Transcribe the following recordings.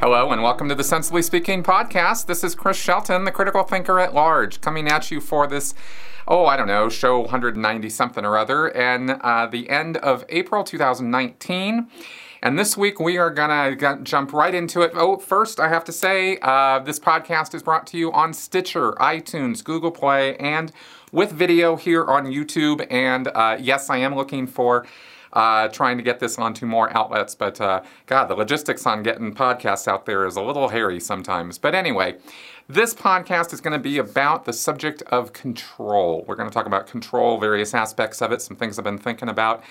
Hello, and welcome to the Sensibly Speaking podcast. This is Chris Shelton, the critical thinker at large, coming at you for this, oh, I don't know, show 190 something or other, and uh, the end of April 2019. And this week we are going to jump right into it. Oh, first, I have to say uh, this podcast is brought to you on Stitcher, iTunes, Google Play, and with video here on YouTube. And uh, yes, I am looking for uh, trying to get this onto more outlets. But uh, God, the logistics on getting podcasts out there is a little hairy sometimes. But anyway, this podcast is going to be about the subject of control. We're going to talk about control, various aspects of it, some things I've been thinking about.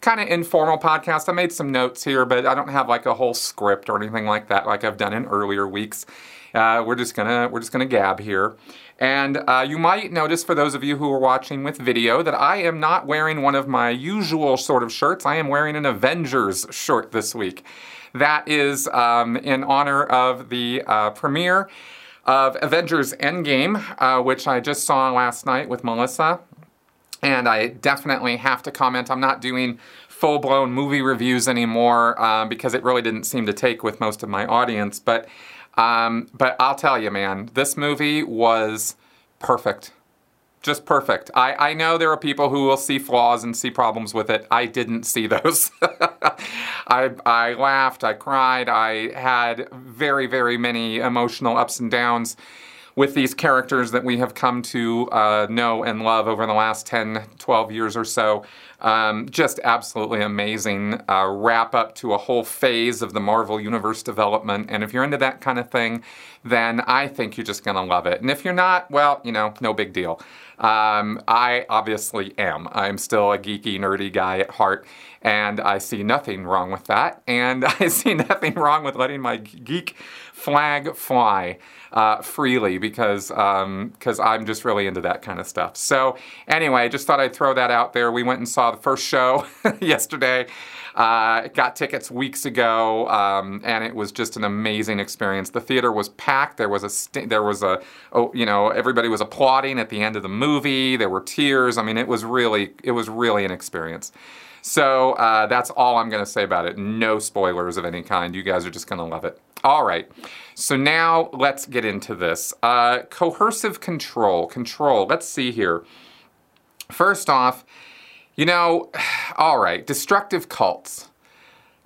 Kind of informal podcast. I made some notes here, but I don't have like a whole script or anything like that, like I've done in earlier weeks. Uh, we're just gonna we're just gonna gab here. And uh, you might notice, for those of you who are watching with video, that I am not wearing one of my usual sort of shirts. I am wearing an Avengers shirt this week. That is um, in honor of the uh, premiere of Avengers Endgame, uh, which I just saw last night with Melissa. And I definitely have to comment. I'm not doing full blown movie reviews anymore uh, because it really didn't seem to take with most of my audience. But um, but I'll tell you, man, this movie was perfect. Just perfect. I, I know there are people who will see flaws and see problems with it. I didn't see those. I, I laughed, I cried, I had very, very many emotional ups and downs with these characters that we have come to uh, know and love over the last 10, 12 years or so. Um, just absolutely amazing uh, wrap up to a whole phase of the Marvel Universe development. And if you're into that kind of thing, then I think you're just going to love it. And if you're not, well, you know, no big deal. Um, I obviously am. I'm still a geeky, nerdy guy at heart, and I see nothing wrong with that. And I see nothing wrong with letting my geek flag fly uh, freely because because um, I'm just really into that kind of stuff. So anyway, I just thought I'd throw that out there. We went and saw the first show yesterday. Uh, got tickets weeks ago, um, and it was just an amazing experience. The theater was packed. There was a st- there was a oh, you know everybody was applauding at the end of the movie. There were tears. I mean, it was really it was really an experience. So uh, that's all I'm going to say about it. No spoilers of any kind. You guys are just going to love it. All right. So now let's get into this. Uh, coercive control. Control. Let's see here. First off, you know, all right, destructive cults,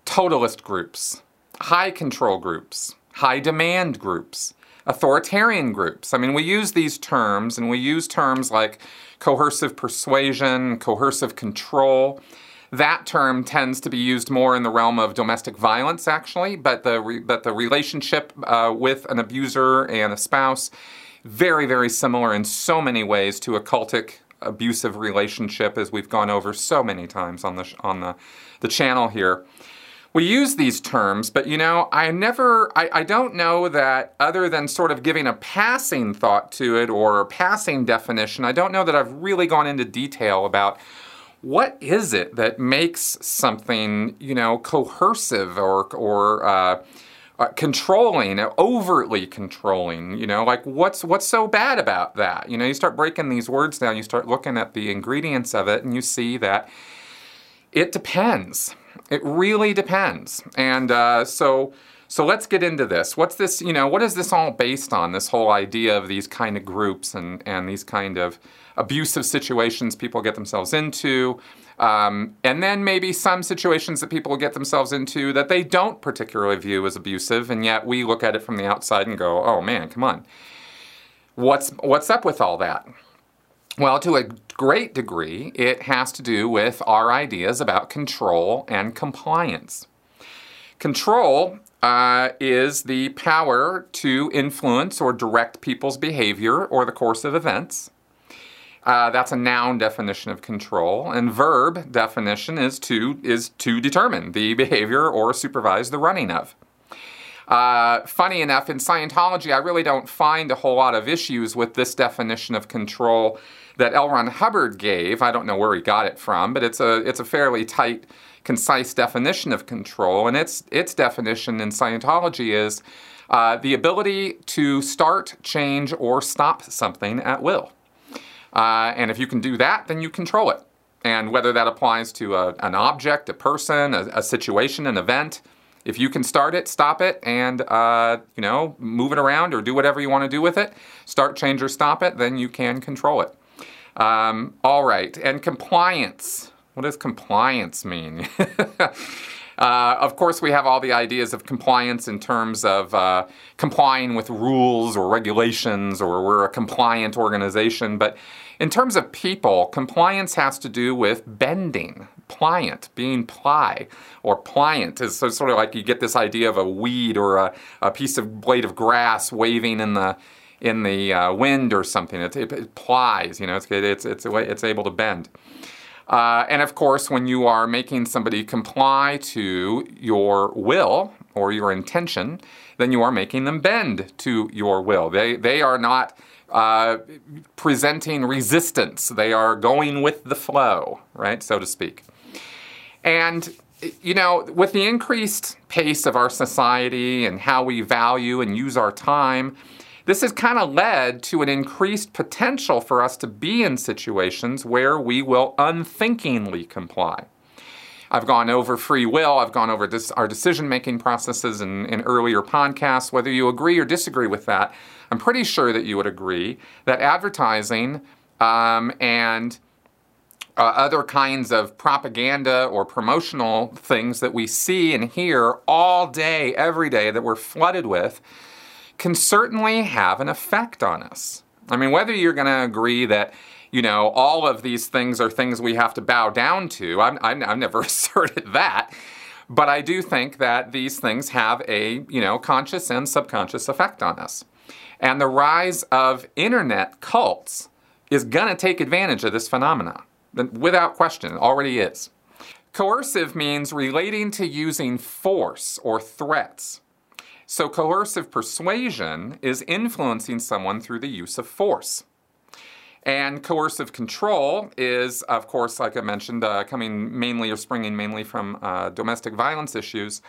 totalist groups, high control groups, high demand groups, authoritarian groups. I mean, we use these terms and we use terms like coercive persuasion, coercive control. That term tends to be used more in the realm of domestic violence, actually, but the re- but the relationship uh, with an abuser and a spouse very very similar in so many ways to a cultic abusive relationship, as we've gone over so many times on the sh- on the the channel here. We use these terms, but you know, I never, I, I don't know that other than sort of giving a passing thought to it or passing definition, I don't know that I've really gone into detail about what is it that makes something, you know, coercive or, or uh, uh, controlling, overtly controlling. You know, like what's what's so bad about that? You know, you start breaking these words down, you start looking at the ingredients of it, and you see that it depends. It really depends. And uh, so. So let's get into this. What's this, you know, what is this all based on? This whole idea of these kind of groups and, and these kind of abusive situations people get themselves into. Um, and then maybe some situations that people get themselves into that they don't particularly view as abusive, and yet we look at it from the outside and go, oh man, come on. What's, what's up with all that? Well, to a great degree, it has to do with our ideas about control and compliance. Control uh, is the power to influence or direct people's behavior or the course of events. Uh, that's a noun definition of control, and verb definition is to is to determine the behavior or supervise the running of. Uh, funny enough, in Scientology, I really don't find a whole lot of issues with this definition of control that L. Ron Hubbard gave. I don't know where he got it from, but it's a it's a fairly tight, concise definition of control, and its its definition in Scientology is Uh, the ability to start, change, or stop something at will. Uh, and if you can do that, then you control it. And whether that applies to a, an object, a person, a, a, situation, an event, if you can start it, stop it, and uh, you know move it around or do whatever you want to do with it, start, change, or stop it, then you can control it. Um, all right, and compliance. What does compliance mean? Uh, of course, we have all the ideas of compliance in terms of uh, complying with rules or regulations, or we're a compliant organization. But in terms of people, compliance has to do with bending, pliant, being ply, or pliant is so sort of like you get this idea of a weed or a, a piece of blade of grass waving in the in the uh, wind or something. It, it, it, plies, you know, it's, it's, it's, it's able to bend. Uh, and of course, when you are making somebody comply to your will or your intention, then you are making them bend to your will. They, they are not uh, presenting resistance, they are going with the flow, right, so to speak. And you know, with the increased pace of our society and how we value and use our time, this has kind of led to an increased potential for us to be in situations where we will unthinkingly comply. I've gone over free will, I've gone over this, our decision making processes in, in earlier podcasts. Whether you agree or disagree with that, I'm pretty sure that you would agree that advertising um, and uh, other kinds of propaganda or promotional things that we see and hear all day, every day, that we're flooded with can certainly have an effect on us. I mean, whether you're going to agree that, you know, all of these things are things we have to bow down to, I'm, I'm, I've never asserted that. But I do think that these things have a, you know, conscious and subconscious effect on us. And the rise of internet cults is going to take advantage of this phenomenon. Without question, it already is. Coercive means relating to using force or threats. So, coercive persuasion is influencing someone through the use of force. And coercive control is, of course, like I mentioned, uh, coming mainly or springing mainly from uh, domestic violence issues,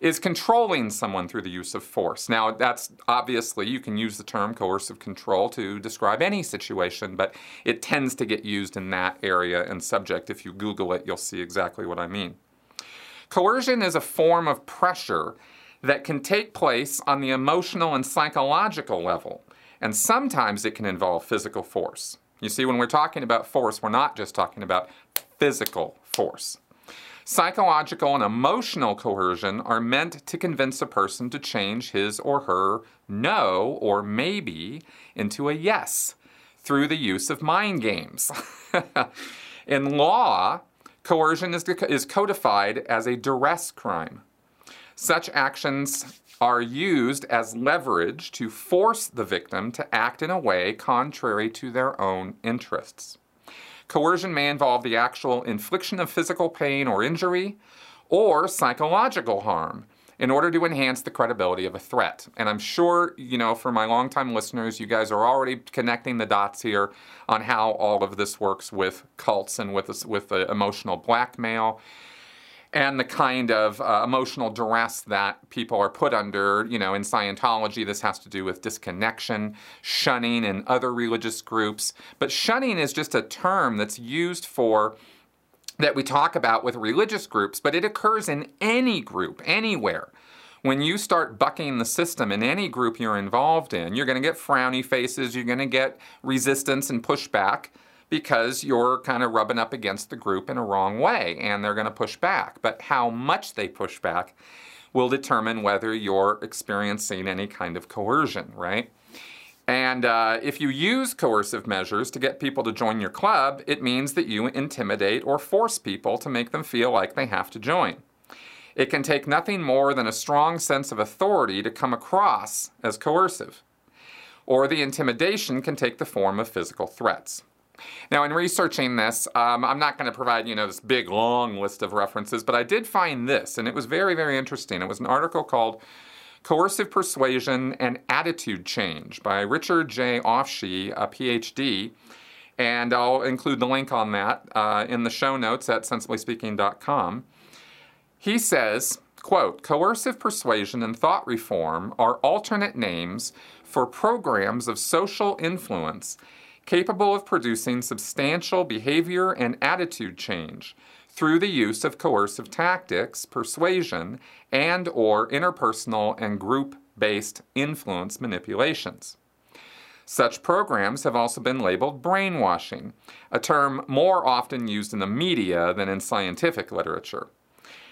is controlling someone through the use of force. Now, that's obviously, you can use the term coercive control to describe any situation, but it tends to get used in that area and subject. If you Google it, you'll see exactly what I mean. Coercion is a form of pressure that can take place on the emotional and psychological level, and sometimes it can involve physical force. You see, when we're talking about force, we're not just talking about physical force. Psychological and emotional coercion are meant to convince a person to change his or her no or maybe into a yes through the use of mind games. In law, coercion is, is codified as a duress crime. Such actions are used as leverage to force the victim to act in a way contrary to their own interests. Coercion may involve the actual infliction of physical pain or injury or psychological harm in order to enhance the credibility of a threat. And I'm sure, you know, for my longtime listeners, you guys are already connecting the dots here on how all of this works with cults and with, with emotional blackmail and the kind of uh, emotional duress that people are put under. You know, in Scientology, this has to do with disconnection, shunning, and other religious groups. But shunning is just a term that's used for that we talk about with religious groups, but it occurs in any group, anywhere. When you start bucking the system in any group you're involved in, you're going to get frowny faces, you're going to get resistance and pushback because you're kind of rubbing up against the group in a wrong way and they're going to push back. But how much they push back will determine whether you're experiencing any kind of coercion, right? And uh, if you use coercive measures to get people to join your club, it means that you intimidate or force people to make them feel like they have to join. It can take nothing more than a strong sense of authority to come across as coercive. Or the intimidation can take the form of physical threats. Now, in researching this, um, I'm not going to provide you know this big long list of references, but I did find this, and it was very very interesting. It was an article called "Coercive Persuasion and Attitude Change" by Richard J. Ofshe, a PhD, and I'll include the link on that uh, in the show notes at sensiblyspeaking.com. He says, quote, coercive persuasion and thought reform are alternate names for programs of social influence capable of producing substantial behavior and attitude change through the use of coercive tactics, persuasion, and or interpersonal and group-based influence manipulations. Such programs have also been labeled brainwashing, a term more often used in the media than in scientific literature.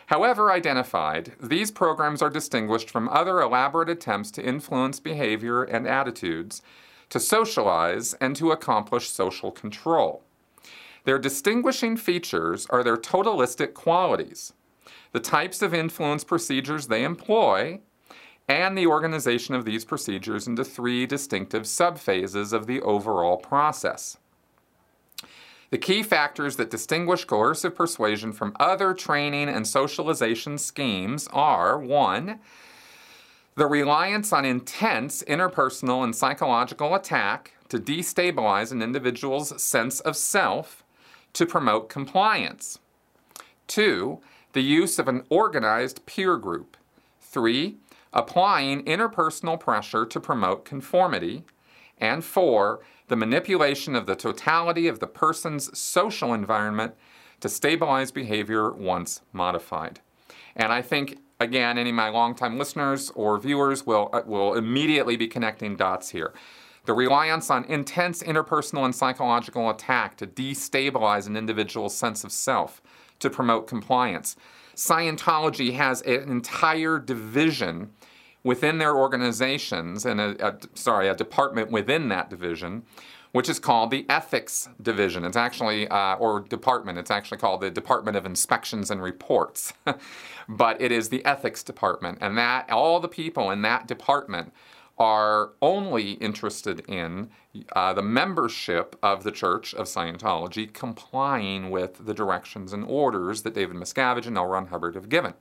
However identified, these programs are distinguished from other elaborate attempts to influence behavior and attitudes, to socialize, and to accomplish social control. Their distinguishing features are their totalistic qualities, the types of influence procedures they employ, and the organization of these procedures into three distinctive subphases of the overall process. The key factors that distinguish coercive persuasion from other training and socialization schemes are 1. The reliance on intense interpersonal and psychological attack to destabilize an individual's sense of self to promote compliance. Two, the use of an organized peer group. Three, applying interpersonal pressure to promote conformity. And four, the manipulation of the totality of the person's social environment to stabilize behavior once modified. And I think, again, any of my longtime listeners or viewers will, uh, will immediately be connecting dots here. The reliance on intense interpersonal and psychological attack to destabilize an individual's sense of self, to promote compliance. Scientology has an entire division within their organizations, and a, a, sorry, a department within that division, which is called the Ethics Division. It's actually, uh, or department, it's actually called the Department of Inspections and Reports. but it is the Ethics Department, and that all the people in that department are only interested in uh, the membership of the Church of Scientology complying with the directions and orders that David Miscavige and L. Ron Hubbard have given.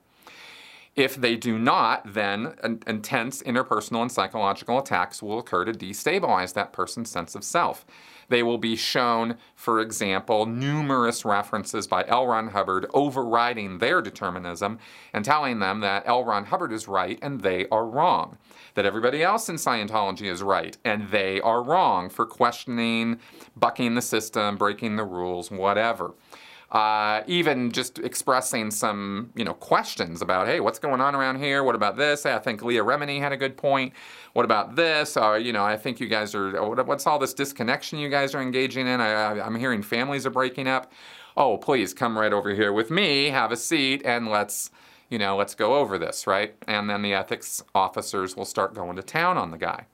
If they do not, then intense interpersonal and psychological attacks will occur to destabilize that person's sense of self. They will be shown, for example, numerous references by L. Ron Hubbard overriding their determinism and telling them that L. Ron Hubbard is right and they are wrong. That everybody else in Scientology is right and they are wrong for questioning, bucking the system, breaking the rules, whatever uh, even just expressing some you know questions about hey what's going on around here? What about this? I think leah remini had a good point. What about this? Uh, you know i think you guys are what's all this disconnection you guys are engaging in? I, i'm hearing families are breaking up. Oh please come right over here with me have a seat and let's you know let's go over this right? And then the ethics officers will start going to town on the guy.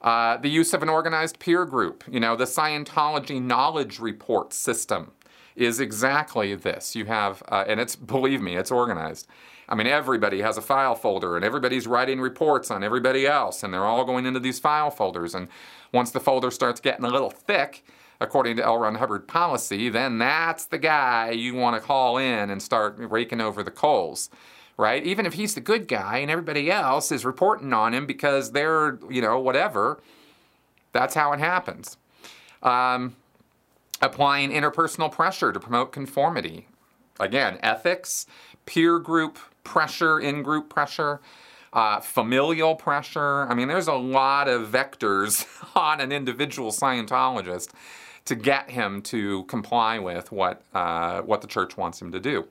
Uh, the use of an organized peer group, you know, the Scientology knowledge report system is exactly this. You have, uh, and it's, believe me, it's organized. I mean, everybody has a file folder and everybody's writing reports on everybody else and they're all going into these file folders. And once the folder starts getting a little thick, according to L. Ron Hubbard policy, then that's the guy you want to call in and start raking over the coals. Right? Even if he's the good guy and everybody else is reporting on him because they're, you know, whatever, that's how it happens. Um, applying interpersonal pressure to promote conformity. Again, ethics, peer group pressure, in group pressure, uh, familial pressure. I mean, there's a lot of vectors on an individual Scientologist to get him to comply with what, uh, what the church wants him to do.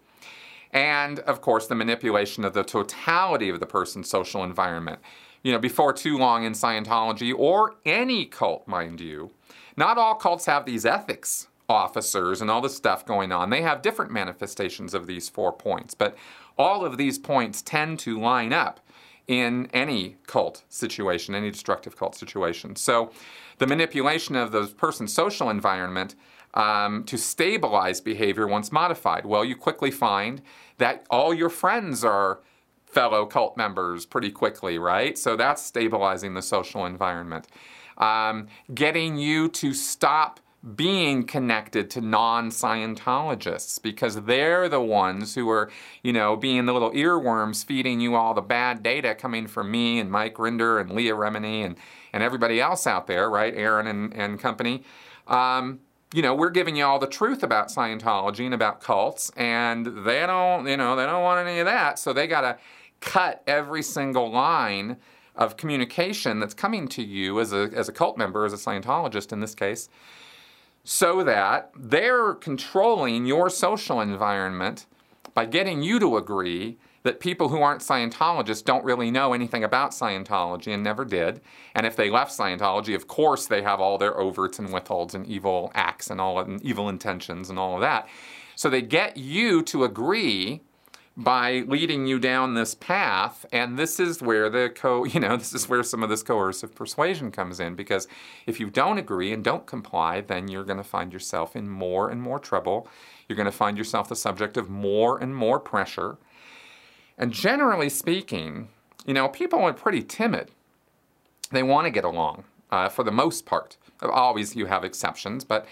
And of course, the manipulation of the totality of the person's social environment. You know, before too long in Scientology, or any cult, mind you, not all cults have these ethics officers and all this stuff going on. They have different manifestations of these four points, but all of these points tend to line up in any cult situation, any destructive cult situation. So the manipulation of the person's social environment um, to stabilize behavior once modified. Well, you quickly find that all your friends are fellow cult members pretty quickly, right? So that's stabilizing the social environment um, getting you to stop being connected to non-Scientologists because they're the ones who are, you know, being the little earworms feeding you all the bad data coming from me and Mike Rinder and Leah Remini and, and everybody else out there, right? Aaron and, and company. Um, you know, we're giving you all the truth about Scientology and about cults, and they don't, you know, they don't want any of that. So they got to cut every single line of communication that's coming to you as a, as a cult member, as a Scientologist in this case, so that they're controlling your social environment by getting you to agree that people who aren't Scientologists don't really know anything about Scientology and never did. And if they left Scientology, of course they have all their overts and withholds and evil acts and all and evil intentions and all of that. So they get you to agree by leading you down this path and this is where the co you know this is where some of this coercive persuasion comes in because if you don't agree and don't comply then you're going to find yourself in more and more trouble you're going to find yourself the subject of more and more pressure and generally speaking, you know, people are pretty timid. They want to get along uh, for the most part. Always you have exceptions, but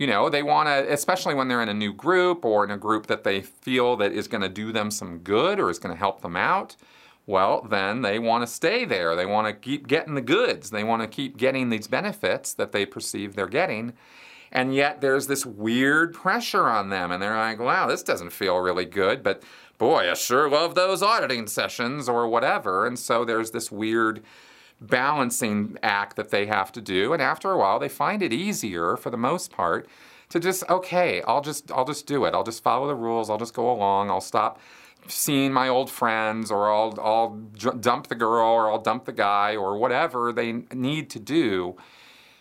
you know, they want to, especially when they're in a new group or in a group that they feel that is going to do them some good or is going to help them out. Well, then they want to stay there. They want to keep getting the goods. They want to keep getting these benefits that they perceive they're getting. And yet there's this weird pressure on them. And they're like, wow, this doesn't feel really good. But boy, I sure love those auditing sessions or whatever. And so there's this weird balancing act that they have to do. And after a while, they find it easier, for the most part, to just okay, I'll just I'll just do it. I'll just follow the rules. I'll just go along. I'll stop seeing my old friends, or I'll I'll dump the girl, or I'll dump the guy, or whatever they need to do.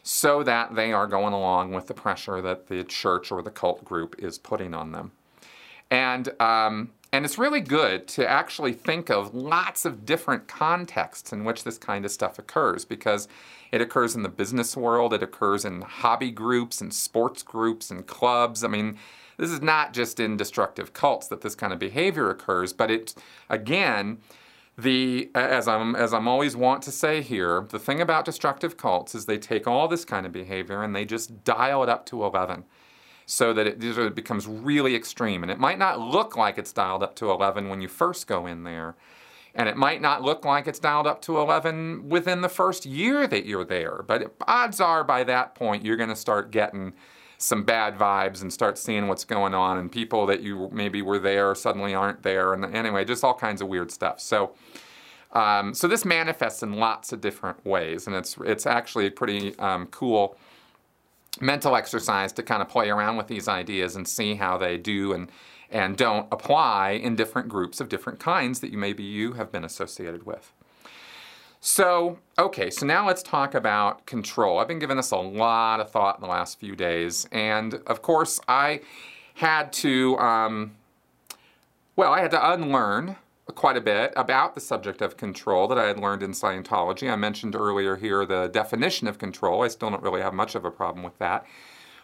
So that they are going along with the pressure that the church or the cult group is putting on them. And um, and it's really good to actually think of lots of different contexts in which this kind of stuff occurs because it occurs in the business world, it occurs in hobby groups and sports groups and clubs. I mean, this is not just in destructive cults that this kind of behavior occurs, but it, again, the as I'm as I'm always want to say here, the thing about destructive cults is they take all this kind of behavior and they just dial it up to 11 so that it, it becomes really extreme. And it might not look like it's dialed up to 11 when you first go in there. And it might not look like it's dialed up to 11 within the first year that you're there. But odds are by that point, you're going to start getting some bad vibes and start seeing what's going on. And people that you maybe were there suddenly aren't there. And anyway, just all kinds of weird stuff. So, um, so this manifests in lots of different ways. And it's, it's actually pretty um, cool mental exercise to kind of play around with these ideas and see how they do and and don't apply in different groups of different kinds that you maybe you have been associated with. So, okay, so now let's talk about control. I've been giving this a lot of thought in the last few days, and of course, I had to, um, well, I had to unlearn quite a bit about the subject of control that I had learned in Scientology. I mentioned earlier here the definition of control. I still don't really have much of a problem with that.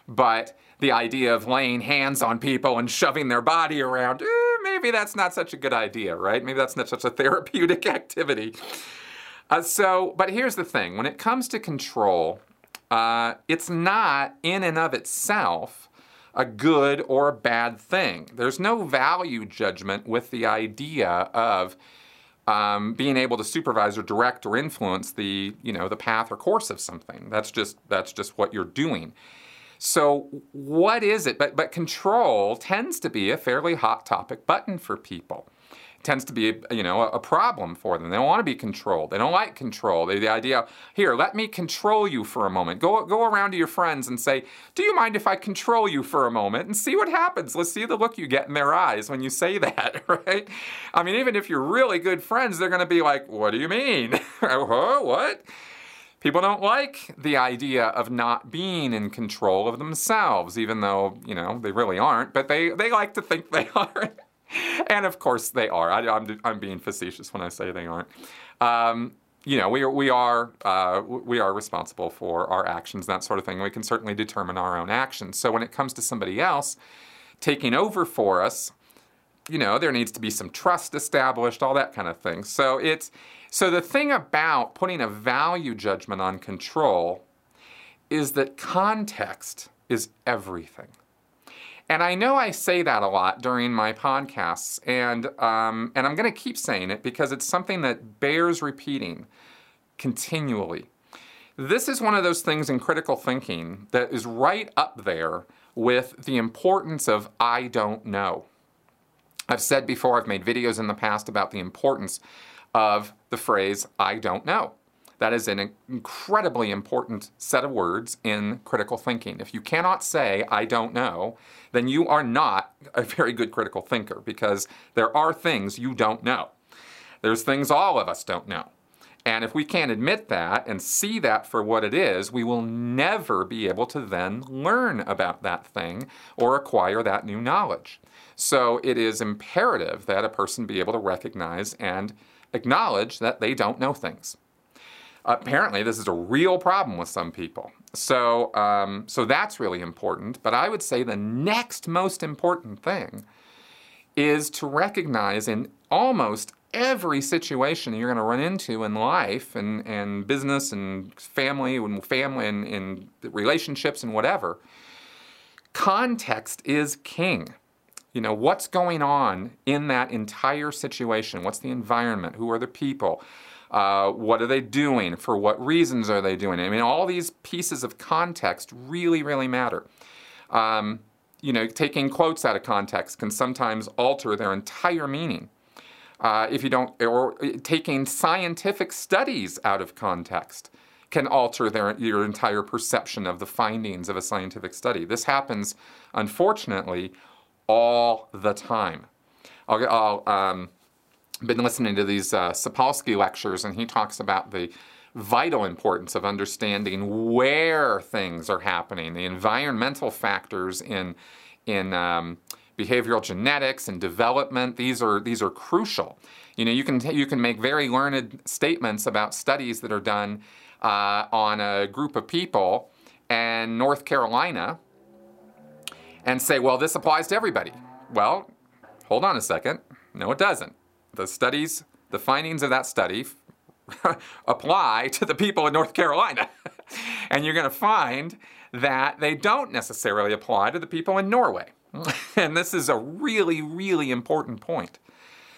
But the idea of laying hands on people and shoving their body around, eh, maybe that's not such a good idea, right? Maybe that's not such a therapeutic activity. Uh, so, but here's the thing when it comes to control, uh, it's not in and of itself a good or a bad thing. There's no value judgment with the idea of um, being able to supervise or direct or influence the you know the path or course of something. That's just that's just what you're doing. So what is it? But but control tends to be a fairly hot topic button for people tends to be you know a, problem for them. They don't want to be controlled. They don't like control. They, the idea here, let me control you for a moment. Go go around to your friends and say, "Do you mind if I control you for a moment?" and see what happens. Let's see the look you get in their eyes when you say that, right? I mean, even if you're really good friends, they're going to be like, "What do you mean? What?" People don't like the idea of not being in control of themselves, even though, you know, they really aren't, but they, they like to think they are. and of course they are. I, am being facetious when I say they aren't. Um, you know, we are, we are uh, we are responsible for our actions, that sort of thing. We can certainly determine our own actions. So when it comes to somebody else taking over for us, you know, there needs to be some trust established, all that kind of thing. So it's so the thing about putting a value judgment on control is that context is everything. And I know I say that a lot during my podcasts, and, um, and I'm going to keep saying it because it's something that bears repeating continually. This is one of those things in critical thinking that is right up there with the importance of I don't know. I've said before, I've made videos in the past about the importance of the phrase I don't know. That is an incredibly important set of words in critical thinking. If you cannot say, I don't know, then you are not a very good critical thinker because there are things you don't know. There's things all of us don't know. And if we can't admit that and see that for what it is, we will never be able to then learn about that thing or acquire that new knowledge. So it is imperative that a person be able to recognize and acknowledge that they don't know things. Apparently, this is a real problem with some people. So, um, so that's really important. But I would say the next most important thing is to recognize in almost every situation you're going to run into in life and, and business and family and family and, and relationships and whatever, context is king. You know, what's going on in that entire situation? What's the environment? Who are the people? Uh, what are they doing? For what reasons are they doing it? I mean, all these pieces of context really, really matter. Um, you know, taking quotes out of context can sometimes alter their entire meaning. Uh, if you don't, or taking scientific studies out of context can alter their, your entire perception of the findings of a scientific study. This happens, unfortunately, all the time. I'll, I'll um, been listening to these uh, Sapolsky lectures, and he talks about the vital importance of understanding where things are happening, the environmental factors in in um, behavioral genetics and development. These are these are crucial. You know, you can you can make very learned statements about studies that are done uh, on a group of people in North Carolina, and say, well, this applies to everybody. Well, hold on a second. No, it doesn't. The studies, the findings of that study apply to the people in North Carolina. and you're going to find that they don't necessarily apply to the people in Norway. and this is a really, really important point.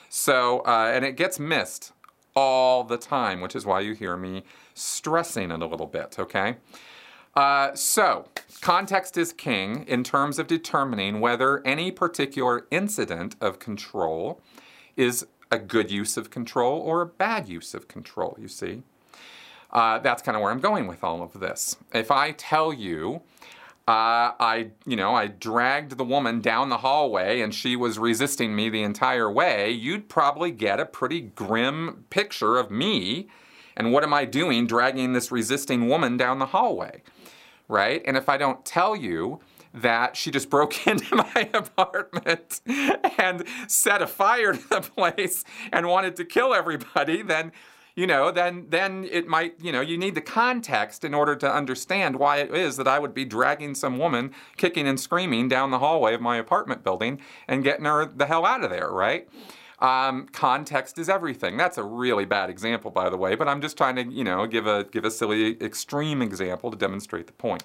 So, uh, and it gets missed all the time, which is why you hear me stressing it a little bit, okay? Uh, so, context is king in terms of determining whether any particular incident of control is a good use of control or a bad use of control, you see. Uh, that's kind of where I'm going with all of this. If I tell you, uh, I, you know, I dragged the woman down the hallway and she was resisting me the entire way, you'd probably get a pretty grim picture of me and what am I doing dragging this resisting woman down the hallway, right? And if I don't tell you, that she just broke into my apartment and set a fire to the place and wanted to kill everybody, then you know, then then it might, you know, you need the context in order to understand why it is that I would be dragging some woman kicking and screaming down the hallway of my apartment building and getting her the hell out of there, right? Um, context is everything. That's a really bad example, by the way, but I'm just trying to, you know, give a give a silly extreme example to demonstrate the point.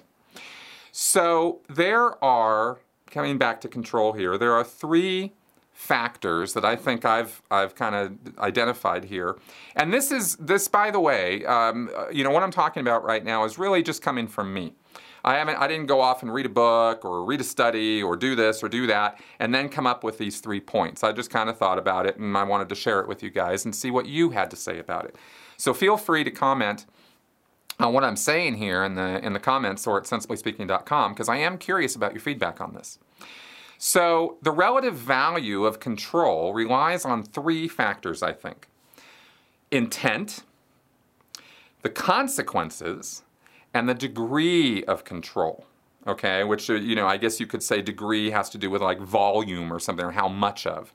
So there are, coming back to control here, there are three factors that I think I've I've kind of identified here. And this is this, by the way, um, you know what I'm talking about right now is really just coming from me. I haven't I didn't go off and read a book or read a study or do this or do that and then come up with these three points. I just kind of thought about it and I wanted to share it with you guys and see what you had to say about it. So feel free to comment on what I'm saying here in the in the comments or at sensiblyspeaking.com because I am curious about your feedback on this. So, the relative value of control relies on three factors, I think. Intent, the consequences, and the degree of control. Okay, which uh, you know, I guess you could say degree has to do with like volume or something or how much of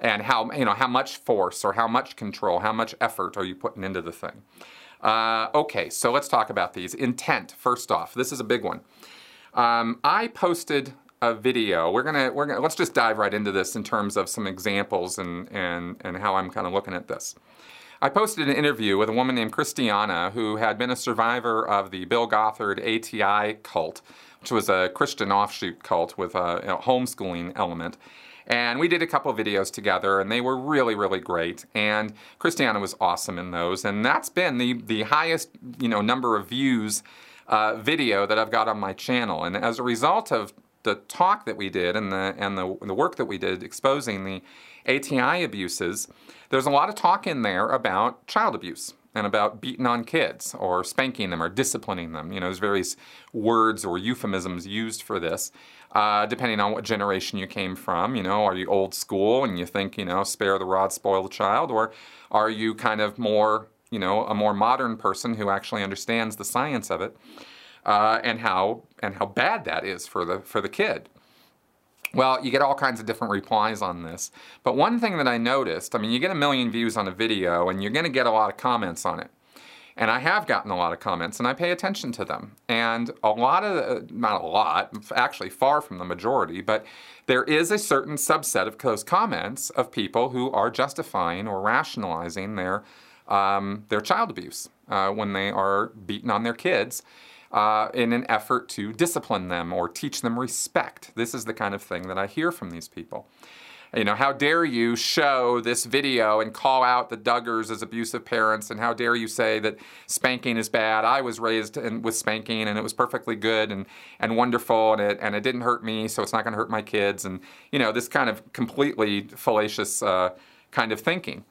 and how you know how much force or how much control, how much effort are you putting into the thing. Uh, okay, so let's talk about these. Intent, first off, this is a big one. Um, I posted a video. We're gonna we're gonna let's just dive right into this in terms of some examples and and and how I'm kind of looking at this. I posted an interview with a woman named Christiana who had been a survivor of the Bill Gothard ATI cult, which was a Christian offshoot cult with a, a homeschooling element. And we did a couple videos together, and they were really, really great. And Christiana was awesome in those. And that's been the, the highest you know, number of views uh, video that I've got on my channel. And as a result of the talk that we did and the, and the, the work that we did exposing the ATI abuses, there's a lot of talk in there about child abuse and about beating on kids or spanking them or disciplining them. You know, there's various words or euphemisms used for this, uh, depending on what generation you came from. You know, are you old school and you think, you know, spare the rod, spoil the child, or are you kind of more, you know, a more modern person who actually understands the science of it uh, and how and how bad that is for the for the kid? Well, you get all kinds of different replies on this. But one thing that I noticed, I mean, you get a million views on a video and you're going to get a lot of comments on it. And I have gotten a lot of comments and I pay attention to them. And a lot of, not a lot, actually far from the majority, but there is a certain subset of those comments of people who are justifying or rationalizing their, um, their child abuse uh, when they are beating on their kids uh, in an effort to discipline them or teach them respect. This is the kind of thing that I hear from these people. You know, how dare you show this video and call out the Duggars as abusive parents, and how dare you say that spanking is bad? I was raised in, with spanking, and it was perfectly good and, and wonderful, and it, and it didn't hurt me, so it's not going to hurt my kids. And, you know, this kind of completely fallacious uh, kind of thinking.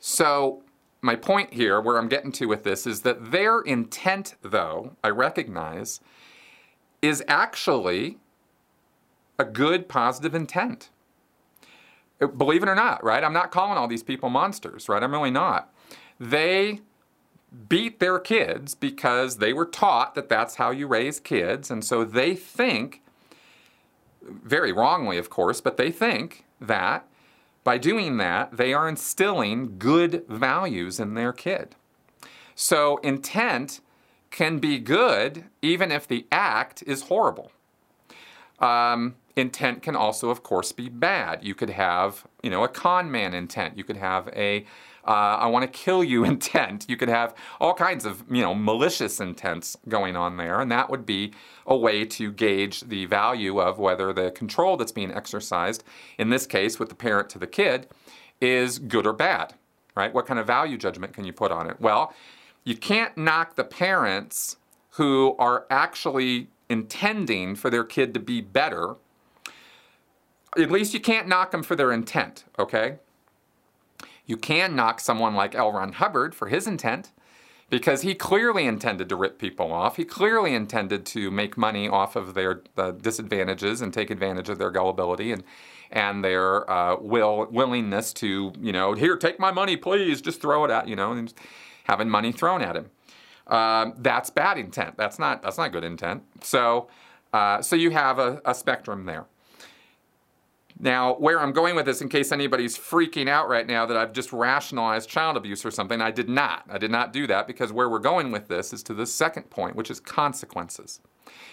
So, my point here, where I'm getting to with this, is that their intent, though, I recognize, is actually a good, positive intent. Believe it or not, right? I'm not calling all these people monsters, right? I'm really not. They beat their kids because they were taught that that's how you raise kids, and so they think, very wrongly, of course, but they think that by doing that, they are instilling good values in their kid. So intent can be good even if the act is horrible. Um, intent can also, of course, be bad. You could have, you know, a con man intent. You could have a uh, I want to kill you intent. You could have all kinds of, you know, malicious intents going on there, and that would be a way to gauge the value of whether the control that's being exercised, in this case with the parent to the kid, is good or bad, right? What kind of value judgment can you put on it? Well, you can't knock the parents who are actually intending for their kid to be better. At least you can't knock them for their intent, okay? You can knock someone like L. Ron Hubbard for his intent because he clearly intended to rip people off. He clearly intended to make money off of their uh, disadvantages and take advantage of their gullibility and and their uh, will willingness to you know here take my money please just throw it at you know and having money thrown at him. Um, that's bad intent. That's not that's not good intent. So uh, so you have a, a spectrum there. Now, where I'm going with this, in case anybody's freaking out right now that I've just rationalized child abuse or something, I did not. I did not do that because where we're going with this is to the second point, which is consequences.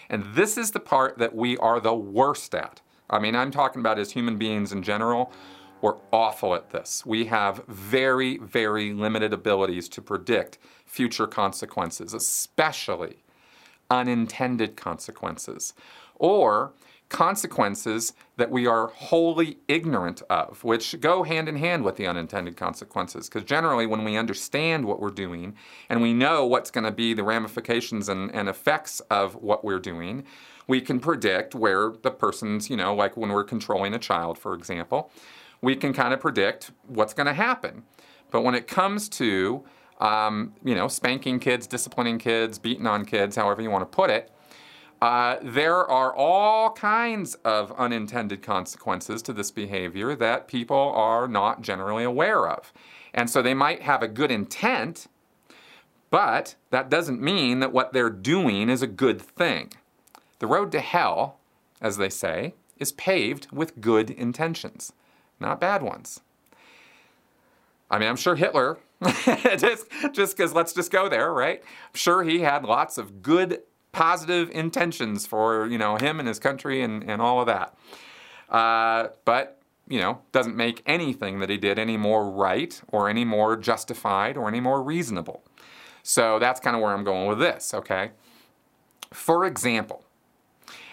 And this is the part that we are the worst at. I mean, I'm talking about as human beings in general. We're awful at this. We have very, very limited abilities to predict future consequences, especially unintended consequences. Or consequences that we are wholly ignorant of, which go hand in hand with the unintended consequences. Because generally, when we understand what we're doing and we know what's going to be the ramifications and, and effects of what we're doing, we can predict where the person's, you know, like when we're controlling a child, for example, we can kind of predict what's going to happen. But when it comes to, um, you know, spanking kids, disciplining kids, beating on kids, however you want to put it, uh, there are all kinds of unintended consequences to this behavior that people are not generally aware of. And so they might have a good intent, but that doesn't mean that what they're doing is a good thing. The road to hell, as they say, is paved with good intentions, not bad ones. I mean, I'm sure Hitler, just because let's just go there, right? I'm sure he had lots of good positive intentions for you know him and his country and, and all of that. Uh, but you know doesn't make anything that he did any more right or any more justified or any more reasonable. So that's kind of where I'm going with this. Okay. For example,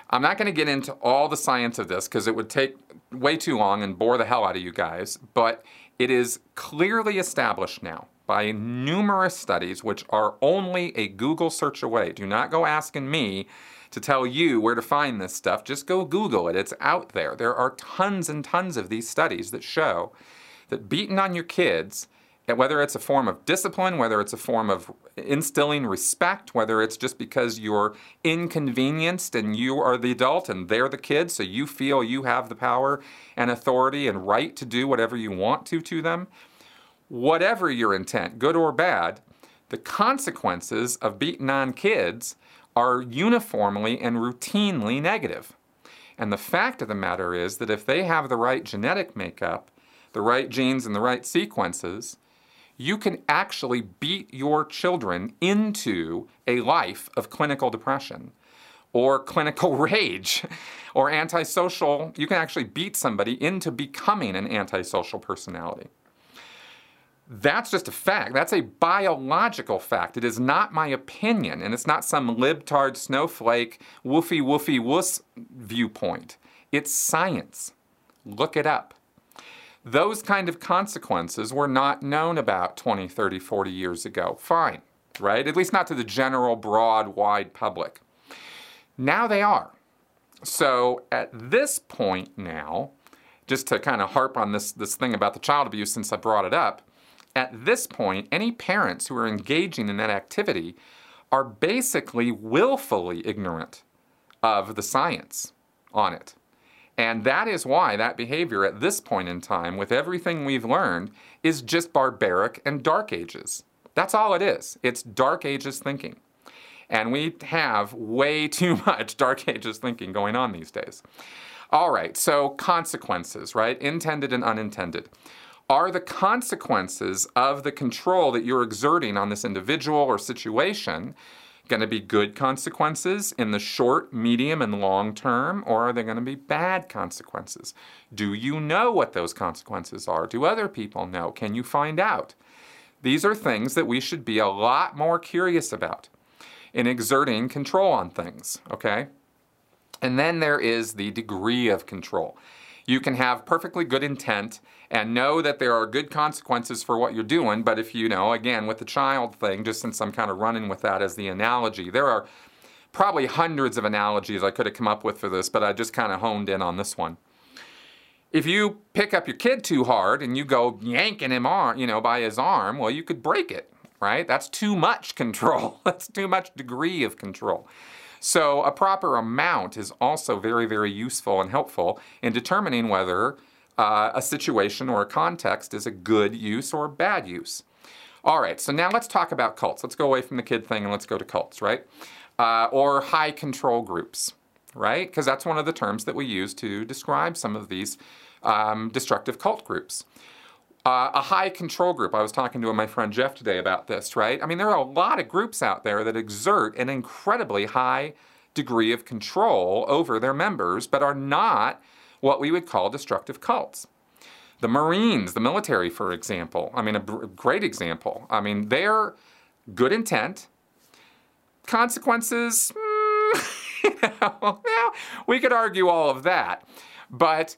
I'm not going to get into all the science of this because it would take way too long and bore the hell out of you guys, but it is clearly established now by numerous studies, which are only a Google search away. Do not go asking me to tell you where to find this stuff. Just go Google it, it's out there. There are tons and tons of these studies that show that beating on your kids whether it's a form of discipline, whether it's a form of instilling respect, whether it's just because you're inconvenienced and you are the adult and they're the kid, so you feel you have the power and authority and right to do whatever you want to to them, whatever your intent, good or bad, the consequences of beating on kids are uniformly and routinely negative. And the fact of the matter is that if they have the right genetic makeup, the right genes and the right sequences, you can actually beat your children into a life of clinical depression or clinical rage or antisocial. You can actually beat somebody into becoming an antisocial personality. That's just a fact. That's a biological fact. It is not my opinion, and it's not some libtard snowflake woofy woofy wuss viewpoint. It's science. Look it up. Those kind of consequences were not known about 20, 30, 40 years ago. Fine, right? At least not to the general, broad, wide public. Now they are. So at this point now, just to kind of harp on this, this thing about the child abuse since I brought it up, at this point, any parents who are engaging in that activity are basically willfully ignorant of the science on it. And that is why that behavior at this point in time, with everything we've learned, is just barbaric and dark ages. That's all it is. It's dark ages thinking. And we have way too much dark ages thinking going on these days. All right, so consequences, right? Intended and unintended. Are the consequences of the control that you're exerting on this individual or situation going to be good consequences in the short, medium, and long term, or are they going to be bad consequences? Do you know what those consequences are? Do other people know? Can you find out? These are things that we should be a lot more curious about in exerting control on things, okay? And then there is the degree of control. You can have perfectly good intent and know that there are good consequences for what you're doing. But if you know, again, with the child thing, just since I'm kind of running with that as the analogy, there are probably hundreds of analogies I could have come up with for this, but I just kind of honed in on this one. If you pick up your kid too hard and you go yanking him on, you know, by his arm, well, you could break it, right? That's too much control. That's too much degree of control. So, a proper amount is also very, very useful and helpful in determining whether uh, a situation or a context is a good use or a bad use. All right, so now let's talk about cults. Let's go away from the kid thing and let's go to cults, right? Uh, or high control groups, right? Because that's one of the terms that we use to describe some of these um, destructive cult groups. Uh, a high control group. I was talking to my friend Jeff today about this, right? I mean, there are a lot of groups out there that exert an incredibly high degree of control over their members, but are not what we would call destructive cults. The Marines, the military, for example, I mean, a great example. I mean, they're good intent, consequences, mm, you know, we could argue all of that. But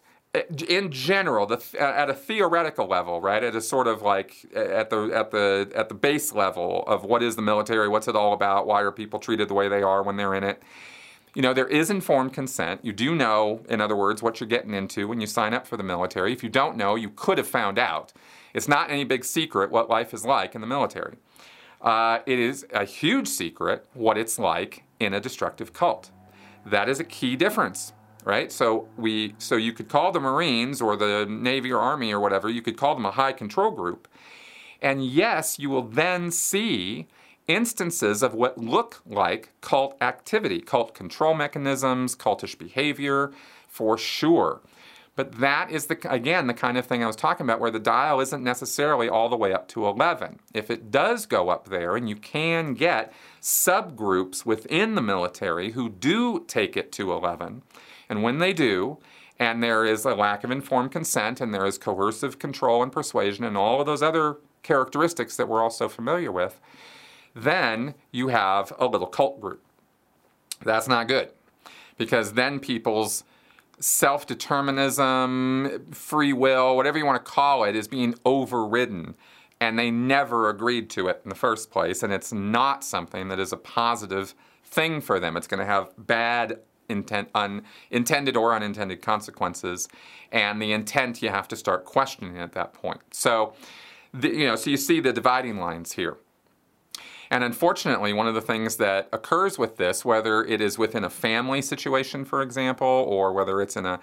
in general, the, at a theoretical level, right, at a sort of like at the at the at the base level of what is the military, what's it all about, why are people treated the way they are when they're in it. You know, there is informed consent. You do know, in other words, what you're getting into when you sign up for the military. If you don't know, you could have found out. It's not any big secret what life is like in the military. Uh, it is a huge secret what it's like in a destructive cult. That is a key difference right? So we so you could call the Marines or the Navy or Army or whatever, you could call them a high control group. And yes, you will then see instances of what look like cult activity, cult control mechanisms, cultish behavior, for sure. But that is the again the kind of thing I was talking about where the dial isn't necessarily all the way up to 11. If it does go up there and you can get subgroups within the military who do take it to 11, and when they do, and there is a lack of informed consent, and there is coercive control and persuasion, and all of those other characteristics that we're all so familiar with, then you have a little cult group. That's not good. because then people's self determinism, free will, whatever you want to call it, is being overridden. And they never agreed to it in the first place. And it's not something that is a positive thing for them. It's going to have bad intent, unintended or unintended consequences. And the intent you have to start questioning at that point. So, the, you know, so you see the dividing lines here. And unfortunately, one of the things that occurs with this, whether it is within a family situation, for example, or whether it's in a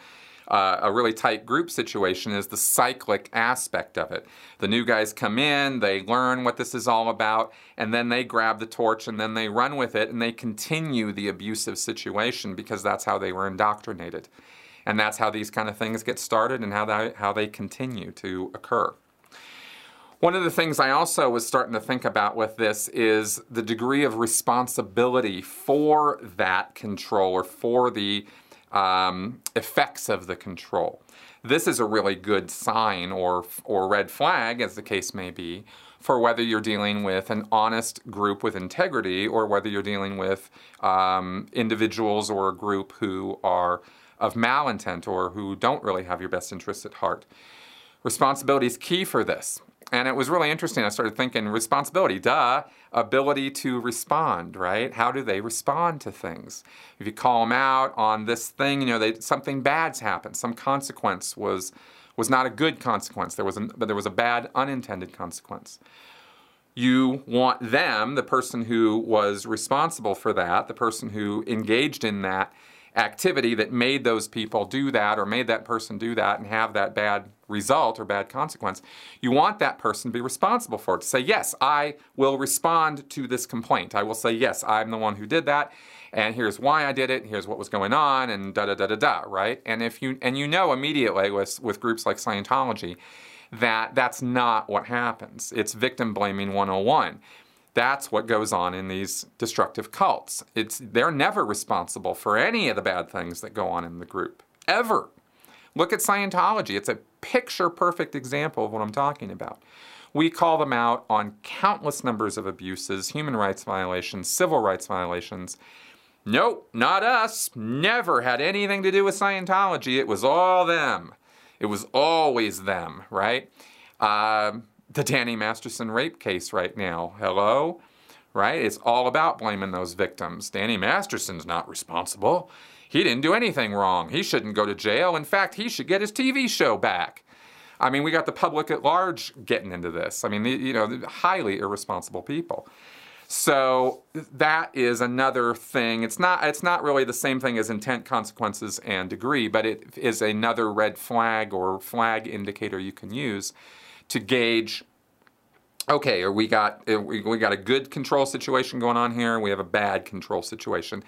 uh, a really tight group situation is the cyclic aspect of it. The new guys come in, they learn what this is all about, and then they grab the torch and then they run with it and they continue the abusive situation because that's how they were indoctrinated. And that's how these kind of things get started and how they, how they continue to occur. One of the things I also was starting to think about with this is the degree of responsibility for that control or for the um, effects of the control. This is a really good sign or, or red flag, as the case may be, for whether you're dealing with an honest group with integrity or whether you're dealing with um, individuals or a group who are of malintent or who don't really have your best interests at heart. Responsibility is key for this. And it was really interesting. I started thinking responsibility, duh, ability to respond, right? How do they respond to things? If you call them out on this thing, you know, they, something bad's happened. Some consequence was was not a good consequence. There was a, there was a bad unintended consequence. You want them, the person who was responsible for that, the person who engaged in that, activity that made those people do that or made that person do that and have that bad result or bad consequence, you want that person to be responsible for it. To say, yes, I will respond to this complaint. I will say, yes, I'm the one who did that, and here's why I did it, and here's what was going on, and da da da da da, right? And if you and you know immediately with, with groups like Scientology that that's not what happens. It's victim blaming 101. That's what goes on in these destructive cults. It's, they're never responsible for any of the bad things that go on in the group, ever. Look at Scientology. It's a picture perfect example of what I'm talking about. We call them out on countless numbers of abuses, human rights violations, civil rights violations. Nope, not us. Never had anything to do with Scientology. It was all them. It was always them, right? Um, the Danny Masterson rape case right now. Hello? Right? It's all about blaming those victims. Danny Masterson's not responsible. He didn't do anything wrong. He shouldn't go to jail. In fact, he should get his TV show back. I mean, we got the public at large getting into this. I mean, you know, highly irresponsible people. So that is another thing. It's not it's not really the same thing as intent, consequences, and degree, but it is another red flag or flag indicator you can use to gauge okay, or we got we, we got a good control situation going on here, we have a bad control situation.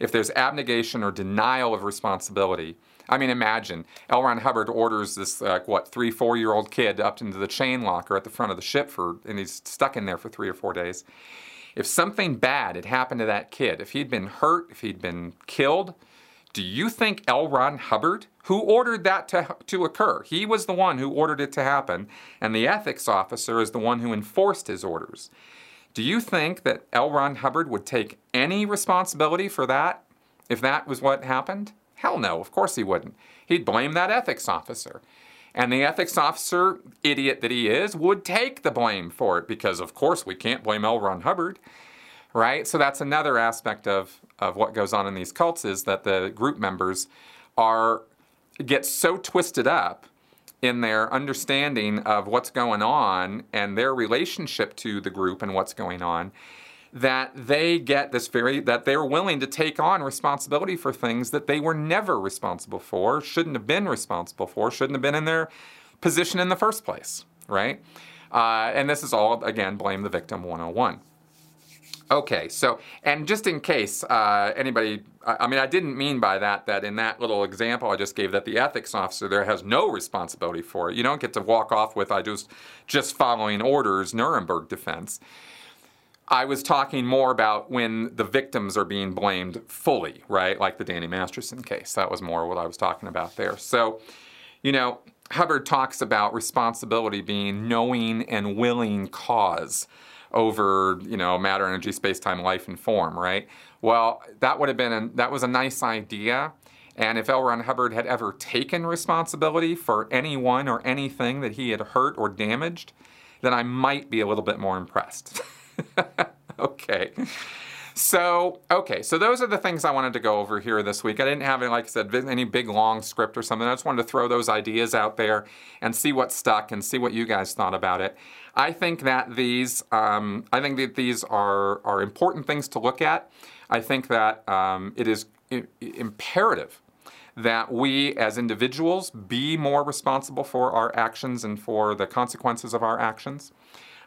If there's abnegation or denial of responsibility, I mean, imagine L. Ron Hubbard orders this uh, what three, four year old kid up into the chain locker at the front of the ship for, and he's stuck in there for three or four days. If something bad had happened to that kid, if he'd been hurt, if he'd been killed, do you think L. Ron Hubbard, who ordered that to, to occur, he was the one who ordered it to happen, and the ethics officer is the one who enforced his orders. Do you think that L. Ron Hubbard would take any responsibility for that if that was what happened? Hell no, of course he wouldn't. He'd blame that ethics officer. And the ethics officer, idiot that he is, would take the blame for it because, of course, we can't blame L. Ron Hubbard right? So that's another aspect of, of what goes on in these cults is that the group members are get so twisted up in their understanding of what's going on and their relationship to the group and what's going on that they get this very that they're willing to take on responsibility for things that they were never responsible for shouldn't have been responsible for shouldn't have been in their position in the first place right? Uh, and this is all again blame the victim 101 Okay, so, and just in case uh, anybody, I, I mean, I didn't mean by that that in that little example I just gave that the ethics officer there has no responsibility for it. You don't get to walk off with, I just, just following orders, Nuremberg defense. I was talking more about when the victims are being blamed fully, right? Like the Danny Masterson case. That was more what I was talking about there. So, you know, Hubbard talks about responsibility being knowing and willing cause over, you know, matter, energy, space, time, life, and form, right? Well, that would have been that was a nice idea. And if L. Ron Hubbard had ever taken responsibility for anyone or anything that he had hurt or damaged, then I might be a little bit more impressed. okay. So, okay, so those are the things I wanted to go over here this week. I didn't have, any, like I said, any big long script or something. I just wanted to throw those ideas out there and see what stuck and see what you guys thought about it. I think that these, um, I think that these are are important things to look at. I think that um, it is I- imperative that we as individuals be more responsible for our actions and for the consequences of our actions,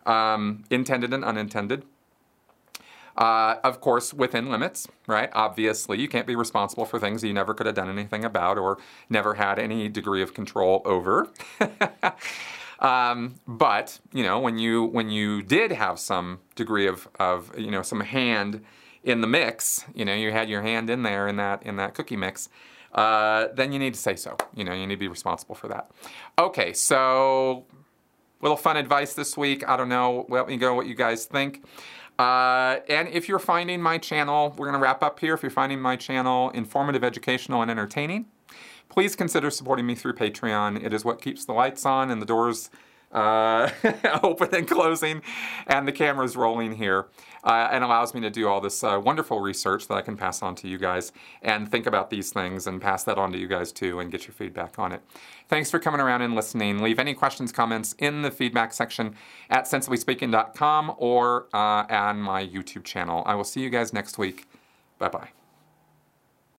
um, intended and unintended. Uh, of course, within limits, right? Obviously, you can't be responsible for things you never could have done anything about or never had any degree of control over. um, but you know, when you when you did have some degree of, of you know some hand in the mix, you know, you had your hand in there in that in that cookie mix. Uh, then you need to say so. You know, you need to be responsible for that. Okay, so a little fun advice this week. I don't know. Let me go what you guys think. Uh, and if you're finding my channel, we're going to wrap up here. If you're finding my channel informative, educational, and entertaining, please consider supporting me through Patreon. It is what keeps the lights on and the doors uh, open and closing, and the cameras rolling here, uh, and allows me to do all this uh, wonderful research that I can pass on to you guys and think about these things and pass that on to you guys too and get your feedback on it. Thanks for coming around and listening. Leave any questions, comments in the feedback section at sensiblyspeaking.com or uh, on my YouTube channel. I will see you guys next week. Bye bye.